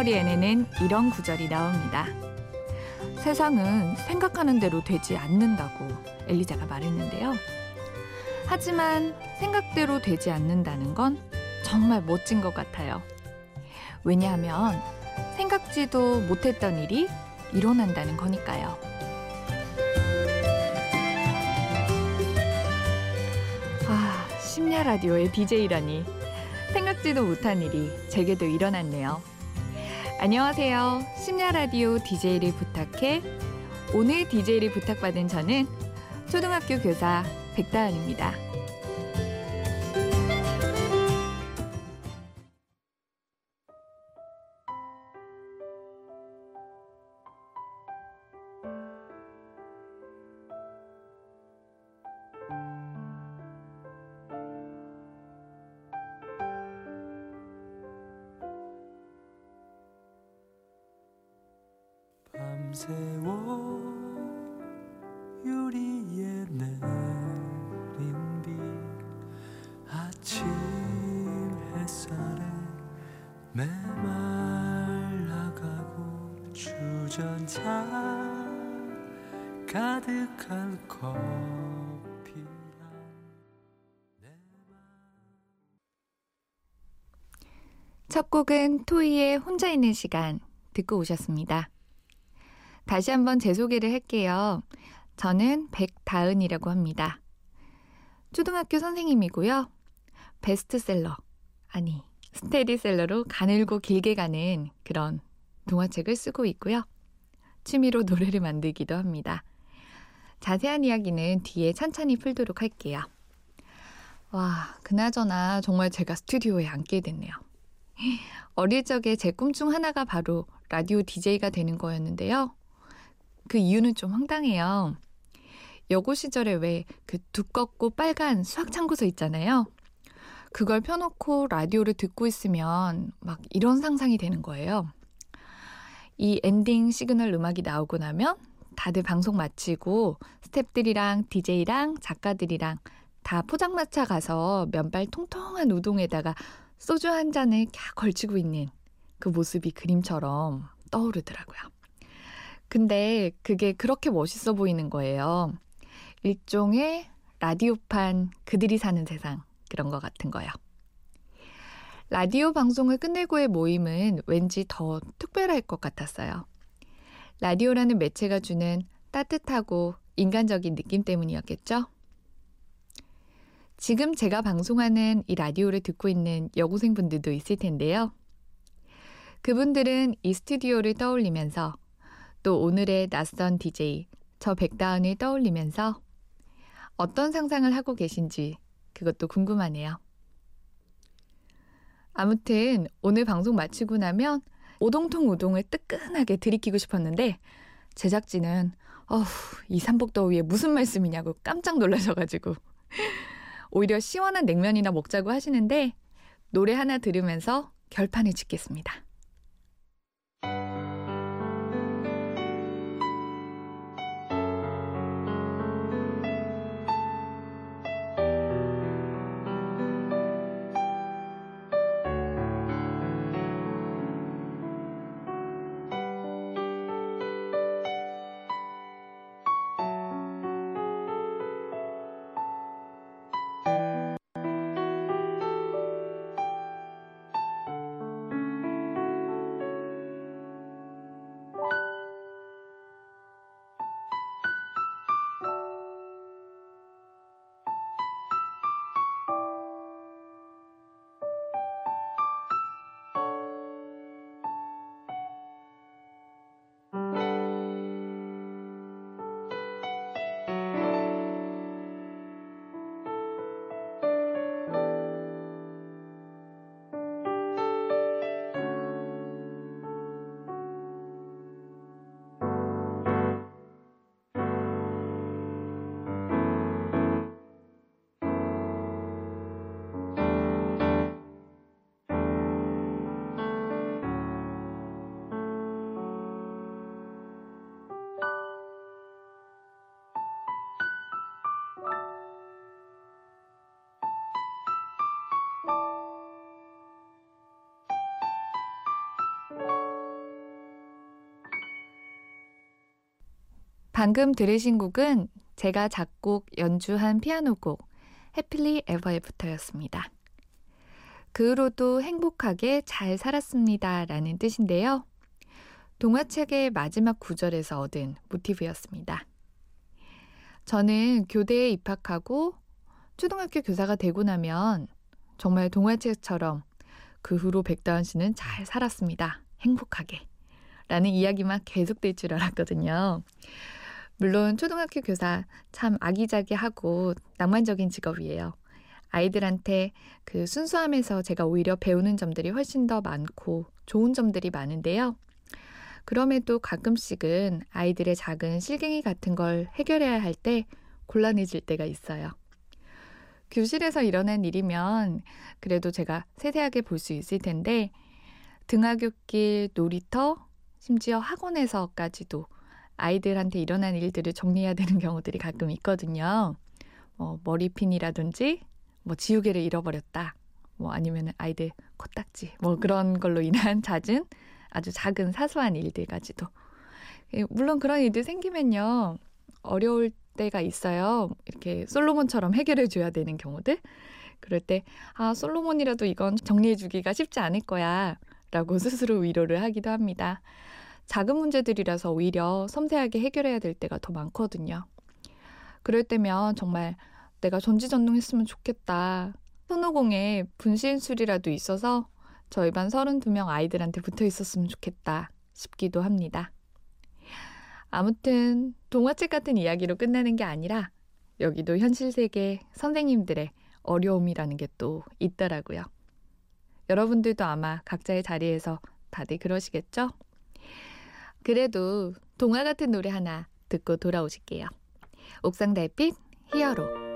하얀 머리 에는 이런 구절이 나옵니다. 세상은 생각하는 대로 되지 않는다고 엘리자가 말했는데요. 하지만 생각대로 되지 않는다는 건 정말 멋진 것 같아요. 왜냐하면 생각지도 못했던 일이 일어난다는 거니까요. 아, 심야 라디오의 DJ라니. 생각지도 못한 일이 제게도 일어났네요. 안녕하세요. 심야 라디오 DJ를 부탁해. 오늘 DJ를 부탁받은 저는 초등학교 교사 백다은입니다. 첫 곡은 토이의 혼자 있는 시간 듣고 오셨습니다. 다시 한번 제 소개를 할게요. 저는 백다은이라고 합니다. 초등학교 선생님이고요. 베스트셀러, 아니, 스테디셀러로 가늘고 길게 가는 그런 동화책을 쓰고 있고요. 취미로 노래를 만들기도 합니다. 자세한 이야기는 뒤에 천천히 풀도록 할게요. 와, 그나저나 정말 제가 스튜디오에 앉게 됐네요. 어릴 적에 제 꿈 중 하나가 바로 라디오 DJ가 되는 거였는데요. 그 이유는 좀 황당해요. 여고 시절에 왜 그 두껍고 빨간 수학 참고서 있잖아요. 그걸 펴놓고 라디오를 듣고 있으면 막 이런 상상이 되는 거예요. 이 엔딩 시그널 음악이 나오고 나면 다들 방송 마치고 스탭들이랑 DJ랑 작가들이랑 다 포장마차 가서 면발 통통한 우동에다가 소주 한 잔을 캬 걸치고 있는 그 모습이 그림처럼 떠오르더라고요. 근데 그게 그렇게 멋있어 보이는 거예요. 일종의 라디오판 그들이 사는 세상 그런 것 같은 거요. 라디오 방송을 끝내고의 모임은 왠지 더 특별할 것 같았어요. 라디오라는 매체가 주는 따뜻하고 인간적인 느낌 때문이었겠죠? 지금 제가 방송하는 이 라디오를 듣고 있는 여고생분들도 있을 텐데요. 그분들은 이 스튜디오를 떠올리면서 또 오늘의 낯선 DJ 저 백다은을 떠올리면서 어떤 상상을 하고 계신지 그것도 궁금하네요. 아무튼 오늘 방송 마치고 나면 오동통 우동을 뜨끈하게 들이키고 싶었는데 제작진은 어후 이 삼복더위에 무슨 말씀이냐고 깜짝 놀라셔가지고 오히려 시원한 냉면이나 먹자고 하시는데 노래 하나 들으면서 결판을 짓겠습니다. 방금 들으신 곡은 제가 작곡 연주한 피아노 곡 해필리 에버에부터였습니다. 그 후로도 행복하게 잘 살았습니다. 라는 뜻인데요. 동화책의 마지막 구절에서 얻은 모티브였습니다. 저는 교대에 입학하고 초등학교 교사가 되고 나면 정말 동화책처럼 그 후로 백다원 씨는 잘 살았습니다. 행복하게. 라는 이야기만 계속될 줄 알았거든요. 물론 초등학교 교사 참 아기자기하고 낭만적인 직업이에요. 아이들한테 그 순수함에서 제가 오히려 배우는 점들이 훨씬 더 많고 좋은 점들이 많은데요. 그럼에도 가끔씩은 아이들의 작은 실갱이 같은 걸 해결해야 할 때 곤란해질 때가 있어요. 교실에서 일어난 일이면 그래도 제가 세세하게 볼 수 있을 텐데 등하굣길, 놀이터, 심지어 학원에서까지도 아이들한테 일어난 일들을 정리해야 되는 경우들이 가끔 있거든요. 뭐 머리핀이라든지 뭐 지우개를 잃어버렸다. 뭐 아니면 아이들 코딱지 뭐 그런 걸로 인한 잦은 아주 작은 사소한 일들까지도. 예, 물론 그런 일들 생기면요. 어려울 때가 있어요. 이렇게 솔로몬처럼 해결해 줘야 되는 경우들. 그럴 때 아 솔로몬이라도 이건 정리해 주기가 쉽지 않을 거야. 라고 스스로 위로를 하기도 합니다 작은 문제들이라서 오히려 섬세하게 해결해야 될 때가 더 많거든요 그럴 때면 정말 내가 전지전능했으면 좋겠다. 손오공에 분신술이라도 있어서 저희 반 32명 아이들한테 붙어 있었으면 좋겠다 싶기도 합니다. 아무튼 동화책 같은 이야기로 끝나는 게 아니라 여기도 현실 세계 선생님들의 어려움이라는 게 또 있더라고요. 여러분들도 아마 각자의 자리에서 다들 그러시겠죠? 그래도 동화 같은 노래 하나 듣고 돌아오실게요. 옥상 달빛 히어로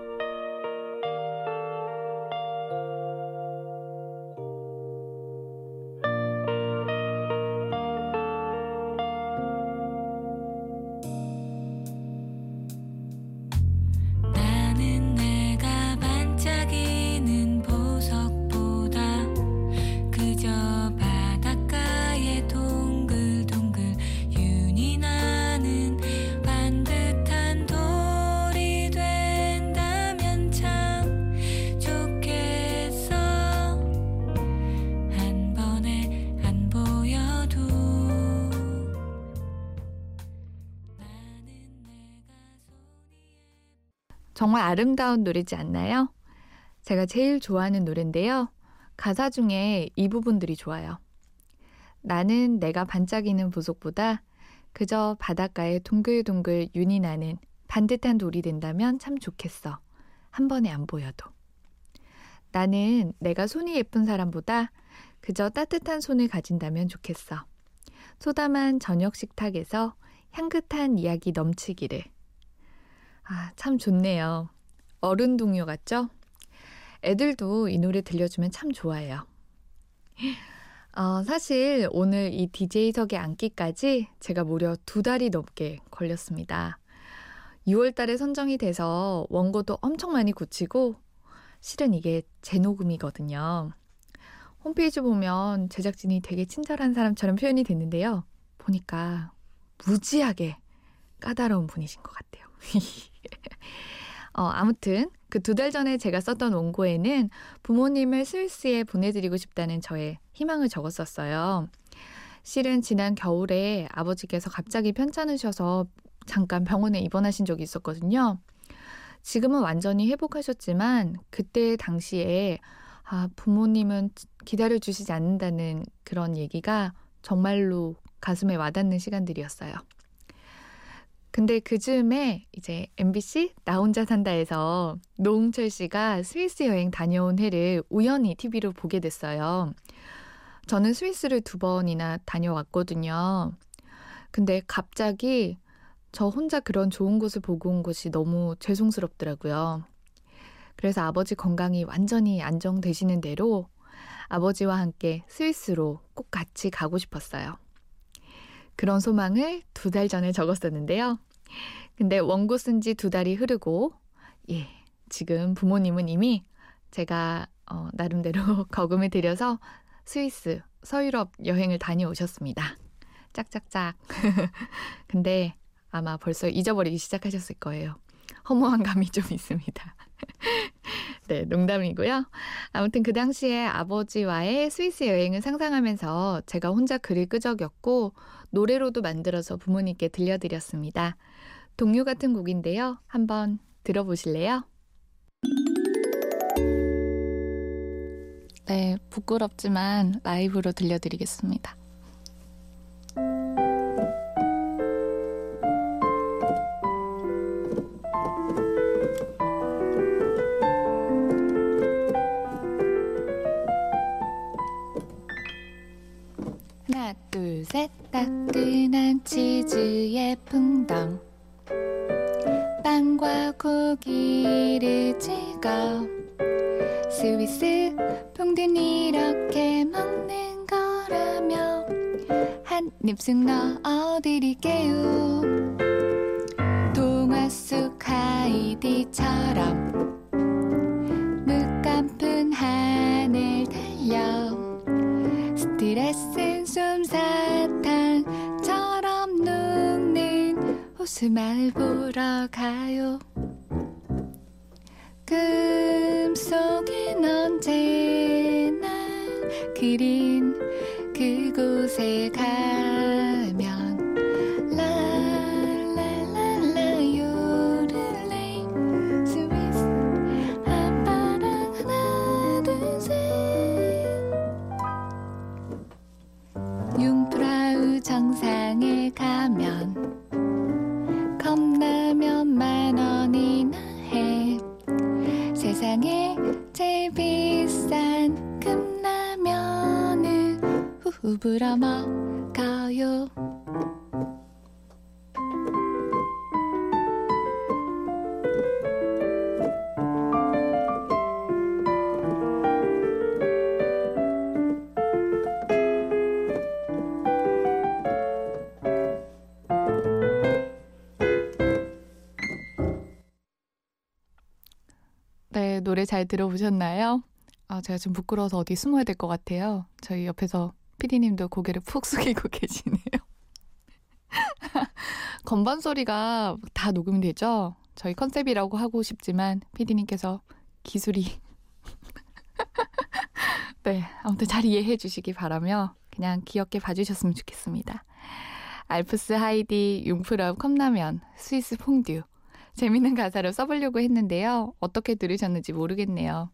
정말 아름다운 노래지 않나요? 제가 제일 좋아하는 노래인데요. 가사 중에 이 부분들이 좋아요. 나는 내가 반짝이는 보석보다 그저 바닷가에 둥글둥글 윤이 나는 반듯한 돌이 된다면 참 좋겠어. 한 번에 안 보여도. 나는 내가 손이 예쁜 사람보다 그저 따뜻한 손을 가진다면 좋겠어. 소담한 저녁 식탁에서 향긋한 이야기 넘치기를. 아, 참 좋네요. 어른 동요 같죠? 애들도 이 노래 들려주면 참 좋아해요. 어, 사실 오늘 이 DJ석에 앉기까지 제가 무려 두 달이 넘게 걸렸습니다. 6월 달에 선정이 돼서 원고도 엄청 많이 고치고 실은 이게 재녹음이거든요. 홈페이지 보면 제작진이 되게 친절한 사람처럼 표현이 됐는데요. 보니까 무지하게 까다로운 분이신 것 같아요. 어, 아무튼 그 두 달 전에 제가 썼던 원고에는 부모님을 스위스에 보내드리고 싶다는 저의 희망을 적었었어요. 실은 지난 겨울에 아버지께서 갑자기 편찮으셔서 잠깐 병원에 입원하신 적이 있었거든요. 지금은 완전히 회복하셨지만 그때 당시에 아, 부모님은 기다려 주시지 않는다는 그런 얘기가 정말로 가슴에 와닿는 시간들이었어요. 근데 그 즈음에 이제 MBC 나 혼자 산다에서 노홍철 씨가 스위스 여행 다녀온 해를 우연히 TV로 보게 됐어요. 저는 스위스를 두 번이나 다녀왔거든요. 근데 갑자기 저 혼자 그런 좋은 곳을 보고 온 것이 너무 죄송스럽더라고요. 그래서 아버지 건강이 완전히 안정되시는 대로 아버지와 함께 스위스로 꼭 같이 가고 싶었어요. 그런 소망을 두 달 전에 적었었는데요. 근데 원고 쓴 지 두 달이 흐르고, 예, 지금 부모님은 이미 제가 어, 나름대로 거금을 들여서 스위스, 서유럽 여행을 다녀오셨습니다. 짝짝짝. 근데 아마 벌써 잊어버리기 시작하셨을 거예요. 허무한 감이 좀 있습니다. 네, 농담이고요. 아무튼 그 당시에 아버지와의 스위스 여행을 상상하면서 제가 혼자 글을 끄적였고 노래로도 만들어서 부모님께 들려드렸습니다. 동요 같은 곡인데요. 한번 들어보실래요? 네, 부끄럽지만 라이브로 들려드리겠습니다. 둘, 셋, 따끈한 치즈의 풍덩. 빵과 고기를 찍어. 스위스 풍든 이렇게 먹는 거라며. 한 입씩 넣어드릴게요. 동화 속 하이디처럼 호수마을 보러 가요. 꿈속엔 언제나 그린 그곳에 가 네, 노래 잘 들어보셨나요? 아, 제가 좀 부끄러워서 어디 숨어야 될 것 같아요. 저희 옆에서 피디님도 고개를 푹 숙이고 계시네요. 건반 소리가 다 녹음이 되죠? 저희 컨셉이라고 하고 싶지만 피디님께서 기술이 네, 아무튼 잘 이해해 주시기 바라며 그냥 귀엽게 봐주셨으면 좋겠습니다. 알프스 하이디 융프럽 컵라면 스위스 퐁듀 재밌는 가사를 써보려고 했는데요. 어떻게 들으셨는지 모르겠네요.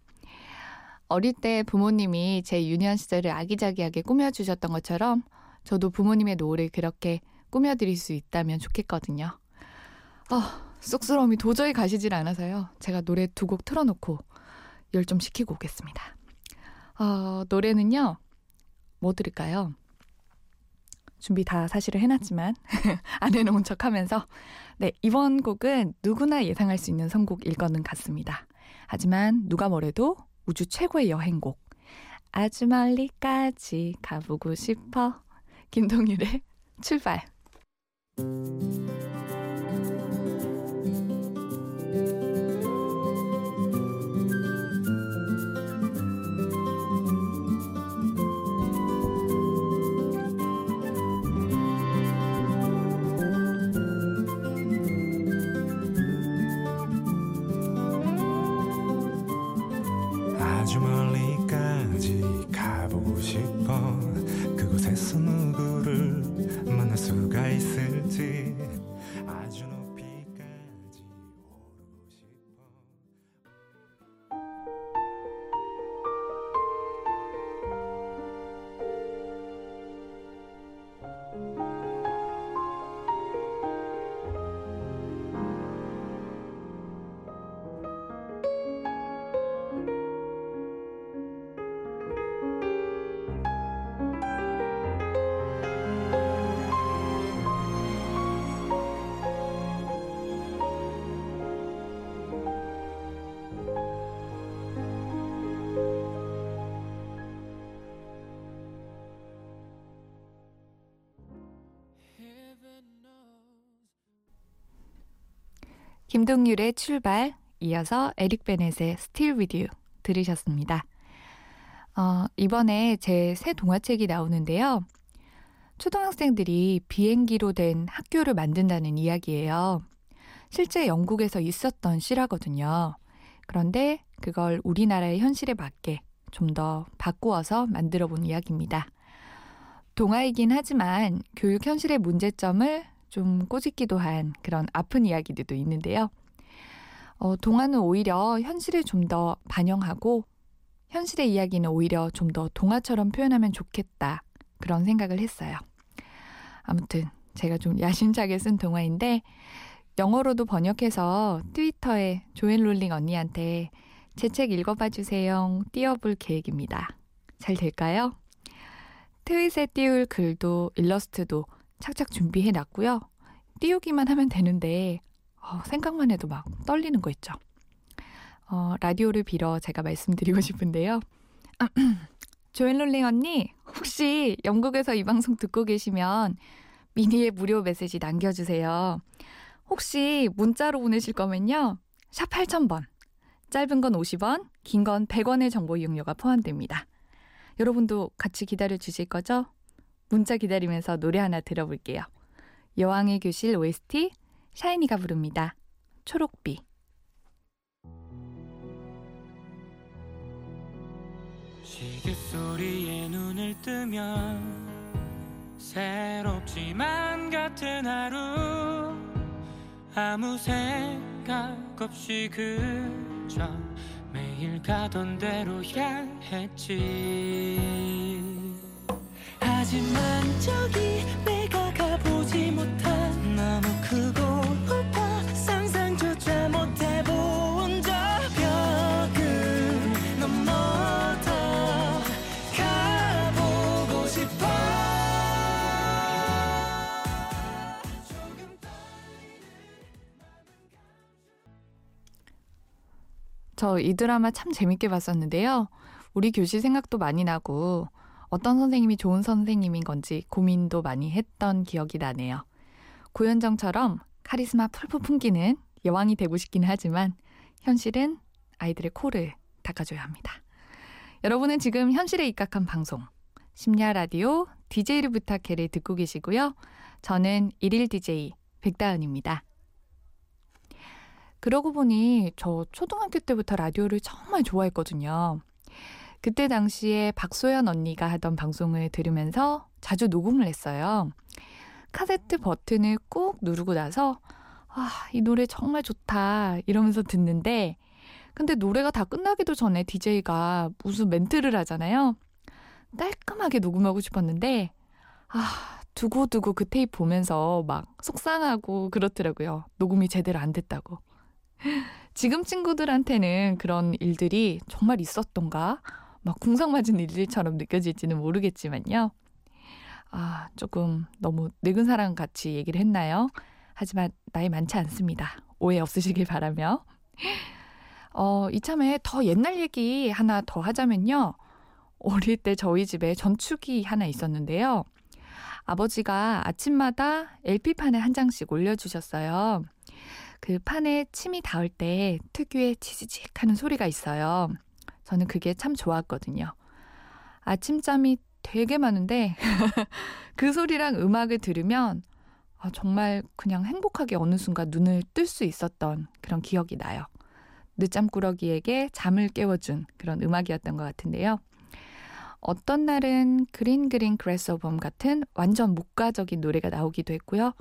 어릴 때 부모님이 제 유년 시절을 아기자기하게 꾸며주셨던 것처럼 저도 부모님의 노후를 그렇게 꾸며드릴 수 있다면 좋겠거든요. 아, 쑥스러움이 도저히 가시질 않아서요. 제가 노래 두 곡 틀어놓고 열 좀 식히고 오겠습니다. 어, 노래는요. 뭐 들을까요? 준비 다 사실을 해놨지만 안 해놓은 척하면서. 네 이번 곡은 누구나 예상할 수 있는 선곡일 거는 같습니다. 하지만 누가 뭐래도 우주 최고의 여행곡. 아주 멀리까지 가보고 싶어. 김동률의 출발 있을지 아 김동률의 출발 이어서 에릭 베넷의 Still With You 들으셨습니다. 어, 이번에 제 새 동화책이 나오는데요. 초등학생들이 비행기로 된 학교를 만든다는 이야기예요. 실제 영국에서 있었던 실화거든요. 그런데 그걸 우리나라의 현실에 맞게 좀 더 바꾸어서 만들어 본 이야기입니다. 동화이긴 하지만 교육 현실의 문제점을 좀 꼬집기도 한 그런 아픈 이야기들도 있는데요. 어, 동화는 오히려 현실을 좀 더 반영하고 현실의 이야기는 오히려 좀 더 동화처럼 표현하면 좋겠다. 그런 생각을 했어요. 아무튼 제가 좀 야심차게 쓴 동화인데 영어로도 번역해서 트위터에 조앤 롤링 언니한테 제 책 읽어봐 주세요. 띄워볼 계획입니다. 잘 될까요? 트윗에 띄울 글도 일러스트도 착착 준비해 놨고요. 띄우기만 하면 되는데 어, 생각만 해도 막 떨리는 거 있죠. 어, 라디오를 빌어 제가 말씀드리고 싶은데요. 조앤 롤링 언니, 혹시 영국에서 이 방송 듣고 계시면 미니의 무료 메시지 남겨주세요. 혹시 문자로 보내실 거면요. 샵 8000번. 짧은 건 50원, 긴 건 100원의 정보 이용료가 포함됩니다. 여러분도 같이 기다려 주실 거죠? 문자 기다리면서 노래 하나 들어볼게요. 여왕의 교실 OST 샤이니가 부릅니다. 초록비. 시계 소리에 눈을 뜨면 새롭지만 같은 하루 아무 생각 없이 그저 매일 가던 대로 향했지 하지만 저기 내가 가보지 못한 너무 크고 높아 상상조차 못해본 저 벽을 넘어서 가보고 싶어 저 이 드라마 참 재밌게 봤었는데요. 우리 교실 생각도 많이 나고 어떤 선생님이 좋은 선생님인 건지 고민도 많이 했던 기억이 나네요. 고현정처럼 카리스마 풀풀 풍기는 여왕이 되고 싶긴 하지만 현실은 아이들의 코를 닦아줘야 합니다. 여러분은 지금 현실에 입각한 방송 심야 라디오 DJ를 부탁해를 듣고 계시고요. 저는 일일 DJ 백다은입니다. 그러고 보니 저 초등학교 때부터 라디오를 정말 좋아했거든요. 그때 당시에 박소연 언니가 하던 방송을 들으면서 자주 녹음을 했어요. 카세트 버튼을 꾹 누르고 나서 아, 이 노래 정말 좋다 이러면서 듣는데 근데 노래가 다 끝나기도 전에 DJ가 무슨 멘트를 하잖아요. 깔끔하게 녹음하고 싶었는데 아, 두고두고 그 테이프 보면서 막 속상하고 그렇더라고요. 녹음이 제대로 안 됐다고. 지금 친구들한테는 그런 일들이 정말 있었던가? 막 궁상 맞은 일들처럼 느껴질지는 모르겠지만요. 아, 조금 너무 늙은 사람 같이 얘기를 했나요? 하지만 나이 많지 않습니다. 오해 없으시길 바라며. 어, 이참에 더 옛날 얘기 하나 더 하자면요. 어릴 때 저희 집에 전축이 하나 있었는데요. 아버지가 아침마다 LP판에 한 장씩 올려주셨어요. 그 판에 침이 닿을 때 특유의 치지직 하는 소리가 있어요. 저는 그게 참 좋았거든요. 아침잠이 되게 많은데 그 소리랑 음악을 들으면 아, 정말 그냥 행복하게 어느 순간 눈을 뜰 수 있었던 그런 기억이 나요. 늦잠꾸러기에게 잠을 깨워준 그런 음악이었던 것 같은데요. 어떤 날은 그린 그린 그레스 오범 같은 완전 목가적인 노래가 나오기도 했고요.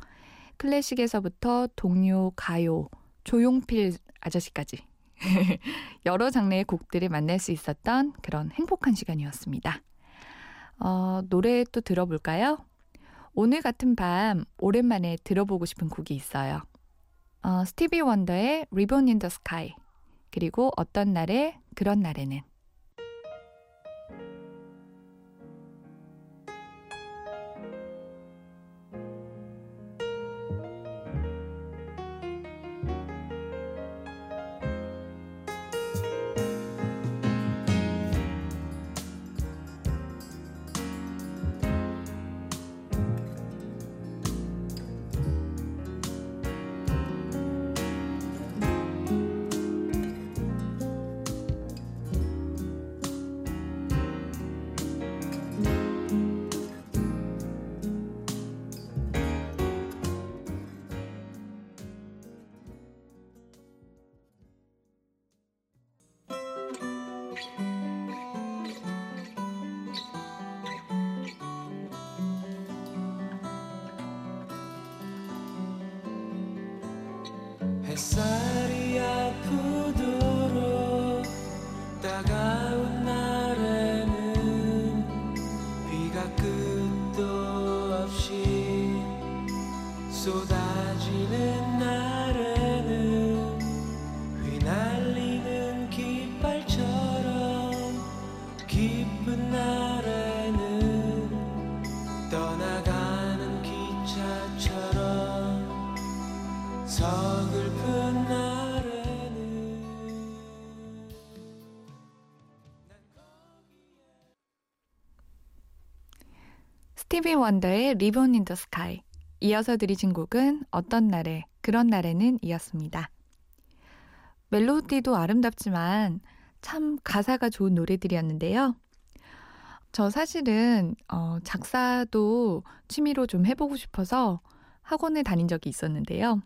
클래식에서부터 동요, 가요, 조용필 아저씨까지 여러 장르의 곡들을 만날 수 있었던 그런 행복한 시간이었습니다. 어, 노래 또 들어볼까요? 오늘 같은 밤 오랜만에 들어보고 싶은 곡이 있어요. 어, 스티비 원더의 Ribbon in the Sky 그리고 어떤 날에 그런 날에는 sun. 스티비 원더의 Ribbon in the Sky. 이어서 들으신 곡은 어떤날의 그런 날에는 이었습니다. 멜로디도 아름답지만 참 가사가 좋은 노래들이었는데요. 저 사실은 어, 작사도 취미로 좀 해보고 싶어서 학원에 다닌 적이 있었는데요.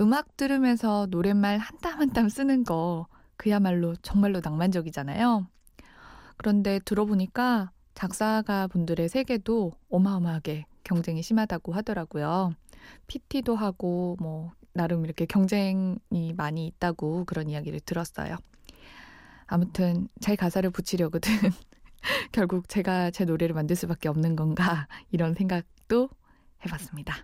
음악 들으면서 노랫말 한 땀 한 땀 쓰는 거 그야말로 정말로 낭만적이잖아요. 그런데 들어보니까 작사가 분들의 세계도 어마어마하게 경쟁이 심하다고 하더라고요. PT도 하고 뭐 나름 이렇게 경쟁이 많이 있다고 그런 이야기를 들었어요. 아무튼 잘 가사를 붙이려거든 결국 제가 제 노래를 만들 수밖에 없는 건가 이런 생각도 해봤습니다.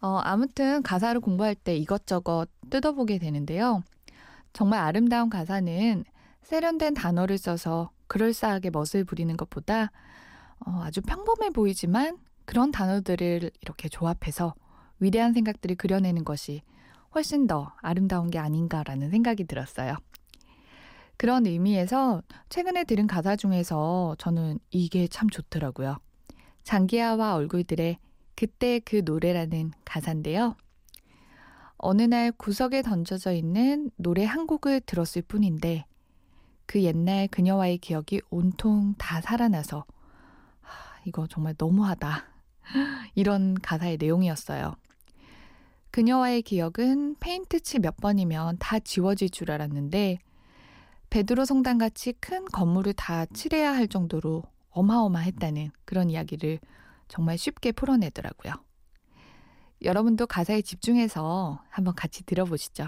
어, 아무튼 가사를 공부할 때 이것저것 뜯어보게 되는데요. 정말 아름다운 가사는 세련된 단어를 써서 그럴싸하게 멋을 부리는 것보다 어, 아주 평범해 보이지만 그런 단어들을 이렇게 조합해서 위대한 생각들을 그려내는 것이 훨씬 더 아름다운 게 아닌가라는 생각이 들었어요. 그런 의미에서 최근에 들은 가사 중에서 저는 이게 참 좋더라고요. 장기하와 얼굴들의 그때 그 노래라는 가사인데요. 어느 날 구석에 던져져 있는 노래 한 곡을 들었을 뿐인데 그 옛날 그녀와의 기억이 온통 다 살아나서 하, 이거 정말 너무하다. 이런 가사의 내용이었어요. 그녀와의 기억은 페인트 칠 몇 번이면 다 지워질 줄 알았는데 베드로 성당 같이 큰 건물을 다 칠해야 할 정도로 어마어마했다는 그런 이야기를 정말 쉽게 풀어내더라고요. 여러분도 가사에 집중해서 한번 같이 들어보시죠.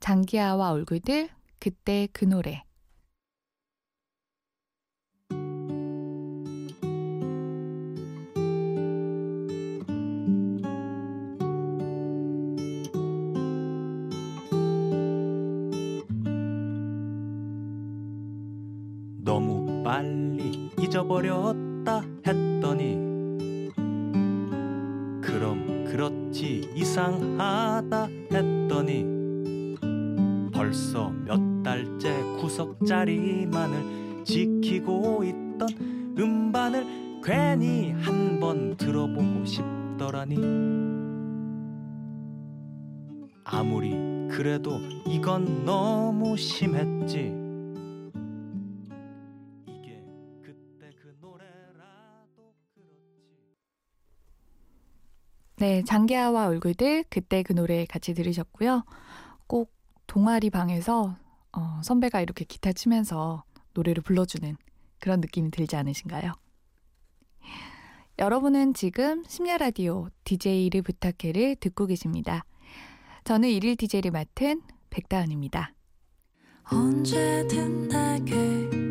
장기하와 얼굴들, 그때 그 노래. 버렸다 했더니 그럼 그렇지 이상하다 했더니 벌써 몇 달째 구석 자리만을 지키고 있던 음반을 괜히 한 번 들어보고 싶더라니. 아무리 그래도 이건 너무 심했지 네, 장기하와 얼굴들, 그때 그 노래 같이 들으셨고요. 꼭 동아리 방에서 어, 선배가 이렇게 기타 치면서 노래를 불러주는 그런 느낌이 들지 않으신가요? 여러분은 지금 심야 라디오 DJ를 부탁해를 듣고 계십니다. 저는 일일 DJ를 맡은 백다은입니다. 언제든 내게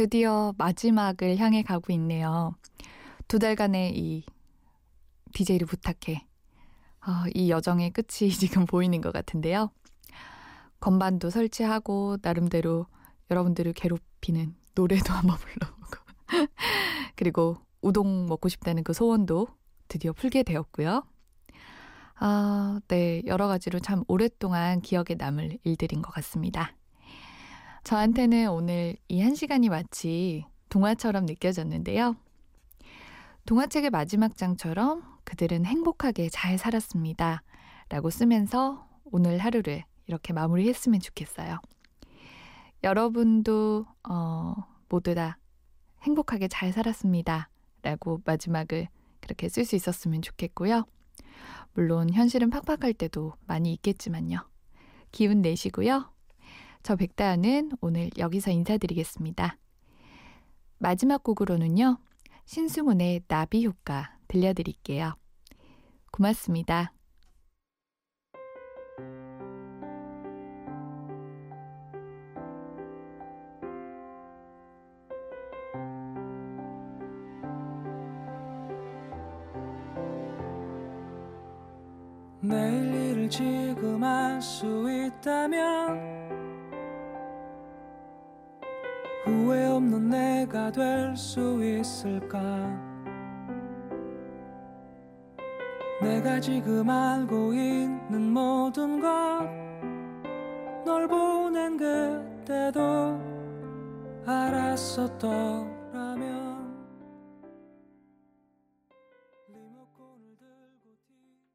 드디어 마지막을 향해 가고 있네요. 두 달간의 이 DJ를 부탁해. 어, 이 여정의 끝이 지금 보이는 것 같은데요. 건반도 설치하고 나름대로 여러분들을 괴롭히는 노래도 한번 불러보고 그리고 우동 먹고 싶다는 그 소원도 드디어 풀게 되었고요. 아, 네. 여러 가지로 참 오랫동안 기억에 남을 일들인 것 같습니다. 저한테는 오늘 이 한 시간이 마치 동화처럼 느껴졌는데요. 동화책의 마지막 장처럼 그들은 행복하게 잘 살았습니다. 라고 쓰면서 오늘 하루를 이렇게 마무리했으면 좋겠어요. 여러분도 어, 모두 다 행복하게 잘 살았습니다. 라고 마지막을 그렇게 쓸 수 있었으면 좋겠고요. 물론 현실은 팍팍할 때도 많이 있겠지만요. 기운 내시고요. 저 백다은은 오늘 여기서 인사드리겠습니다. 마지막 곡으로는요. 신승훈의 나비 효과 들려드릴게요. 고맙습니다. 내일 일을 될 수 있을까? 내가 지금 알고 있는 모든 것 널 보낸 그때도 알았었던